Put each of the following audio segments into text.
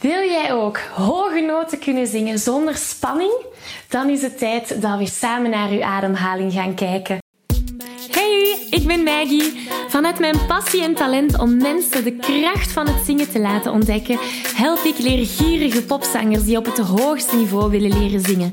Wil jij ook hoge noten kunnen zingen zonder spanning? Dan is het tijd dat we samen naar uw ademhaling gaan kijken. Hey, ik ben Maggie. Vanuit mijn passie en talent om mensen de kracht van het zingen te laten ontdekken, help ik leergierige popzangers die op het hoogste niveau willen leren zingen.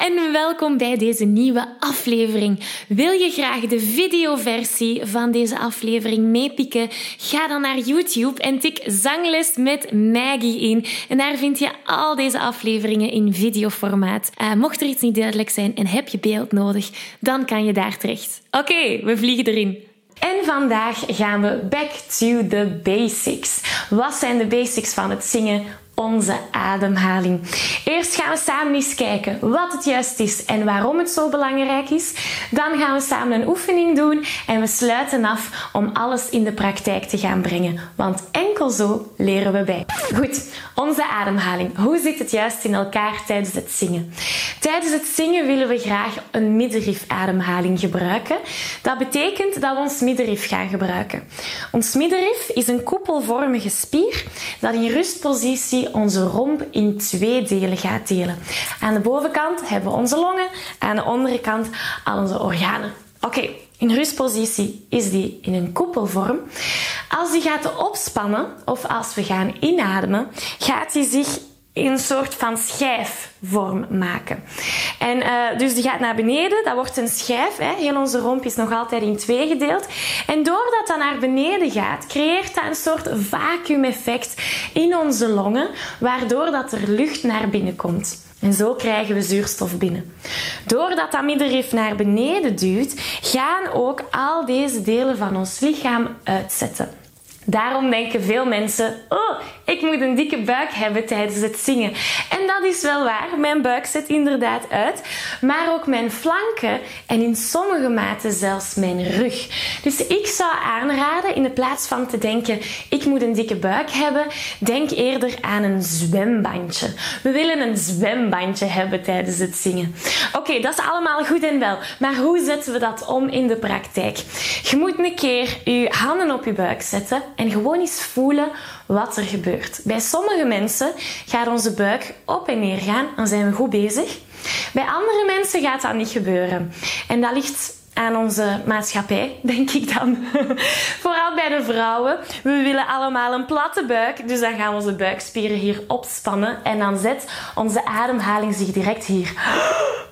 en welkom bij deze nieuwe aflevering. Wil je graag de videoversie van deze aflevering meepikken? Ga dan naar YouTube en tik Zangles met Maggie in. En daar vind je al deze afleveringen in videoformaat. Uh, mocht er iets niet duidelijk zijn en heb je beeld nodig, dan kan je daar terecht. Oké, we vliegen erin. En vandaag gaan we back to the basics. Wat zijn de basics van het zingen? Onze ademhaling. Eerst gaan we samen eens kijken wat het juist is en waarom het zo belangrijk is. Dan gaan we samen een oefening doen en we sluiten af om alles in de praktijk te gaan brengen. Want enkel zo leren we bij. Goed, onze ademhaling. Hoe zit het juist in elkaar tijdens het zingen? Tijdens het zingen willen we graag een middenrifademhaling gebruiken. Dat betekent dat we ons middenrif gaan gebruiken. Ons middenrif is een koepelvormige spier dat in rustpositie onze romp in twee delen gaat delen. Aan de bovenkant hebben we onze longen, aan de andere kant al onze organen. Oké, in rustpositie is die in een koepelvorm. Als die gaat opspannen of als we gaan inademen, gaat die zich een soort van schijfvorm maken. En uh, dus die gaat naar beneden, dat wordt een schijf. Hè. Heel onze romp is nog altijd in twee gedeeld. En doordat dat naar beneden gaat, creëert dat een soort vacuümeffect in onze longen, waardoor dat er lucht naar binnen komt. En zo krijgen we zuurstof binnen. Doordat dat middenrif naar beneden duwt, gaan ook al deze delen van ons lichaam uitzetten. Daarom denken veel mensen: Oh, ik moet een dikke buik hebben tijdens het zingen. En dat is wel waar. Mijn buik zet inderdaad uit. Maar ook mijn flanken en in sommige maten zelfs mijn rug. Dus ik zou aanraden, in plaats van te denken: Ik moet een dikke buik hebben, denk eerder aan een zwembandje. We willen een zwembandje hebben tijdens het zingen. Oké, dat is allemaal goed en wel. Maar hoe zetten we dat om in de praktijk? Je moet een keer je handen op je buik zetten en gewoon eens voelen wat er gebeurt. Bij sommige mensen gaat onze buik op en neer gaan, dan zijn we goed bezig. Bij andere mensen gaat dat niet gebeuren. En dat ligt aan onze maatschappij, denk ik dan. Vooral bij de vrouwen. We willen allemaal een platte buik, dus dan gaan onze buikspieren hier opspannen en dan zet onze ademhaling zich direct hier.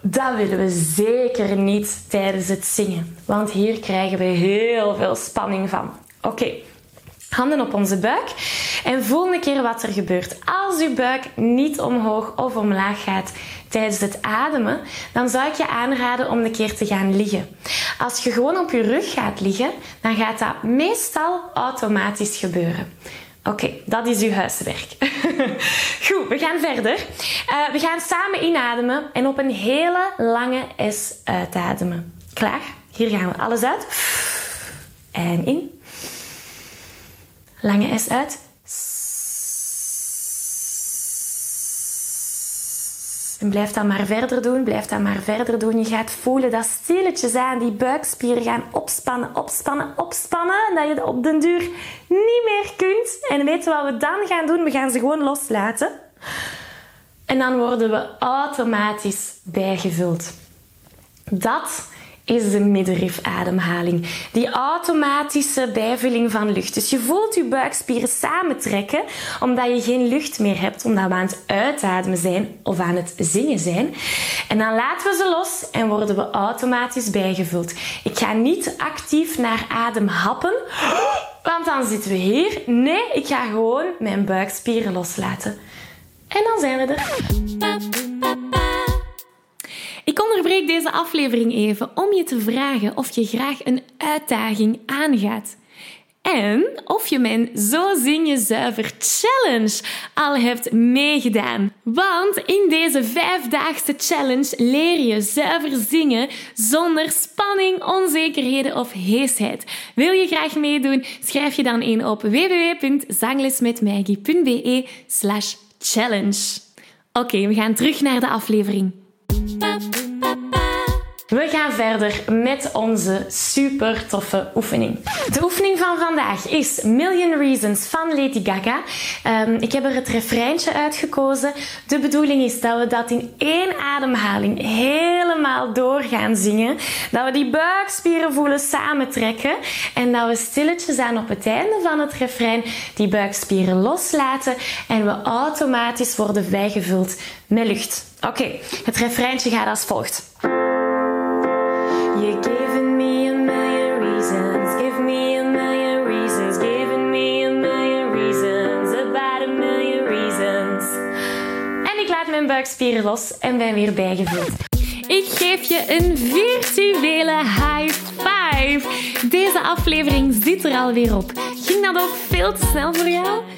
Dat willen we zeker niet tijdens het zingen, want hier krijgen we heel veel spanning van. Oké, handen op onze buik en voel een keer wat er gebeurt. Als uw buik niet omhoog of omlaag gaat tijdens het ademen, dan zou ik je aanraden om een keer te gaan liggen. Als je gewoon op je rug gaat liggen, dan gaat dat meestal automatisch gebeuren. Oké, dat is uw huiswerk. Goed, we gaan verder. Uh, we gaan samen inademen en op een hele lange S uitademen. Klaar? Hier gaan we. Alles uit. En in. Lange S uit. En blijf dat maar verder doen, blijf dat maar verder doen. Je gaat voelen dat stilletjes aan die buikspieren gaan opspannen, opspannen, opspannen. Dat je op den duur niet meer kunt. En weet je wat we dan gaan doen? We gaan ze gewoon loslaten. En dan worden we automatisch bijgevuld. Dat is de middenrifademhaling. Die automatische bijvulling van lucht. Dus je voelt je buikspieren samentrekken omdat je geen lucht meer hebt, omdat we aan het uitademen zijn of aan het zingen zijn. En dan laten we ze los en worden we automatisch bijgevuld. Ik ga niet actief naar adem happen, want dan zitten we hier. Nee, ik ga gewoon mijn buikspieren loslaten. En dan zijn we er. Ik deze aflevering even om je te vragen of je graag een uitdaging aangaat. En of je mijn Zo Zing Je Zuiver Challenge al hebt meegedaan. Want in deze vijfdaagse challenge leer je zuiver zingen zonder spanning, onzekerheden of heesheid. Wil je graag meedoen? Schrijf je dan in op www.zanglesmetmaggie.be slash challenge. Oké, we gaan terug naar de aflevering. We gaan verder met onze super toffe oefening. De oefening van vandaag is Million Reasons van Lady Gaga. Um, ik heb er het refreintje uitgekozen. De bedoeling is dat we dat in één ademhaling helemaal door gaan zingen. Dat we die buikspieren voelen samentrekken. En dat we stilletjes aan op het einde van het refrein die buikspieren loslaten. En we automatisch worden bijgevuld met lucht. Oké, het refreintje gaat als volgt. Buikspieren los en ben weer bijgevuld. Ik geef je een virtuele high five. Deze aflevering zit er alweer op. Ging dat ook veel te snel voor jou?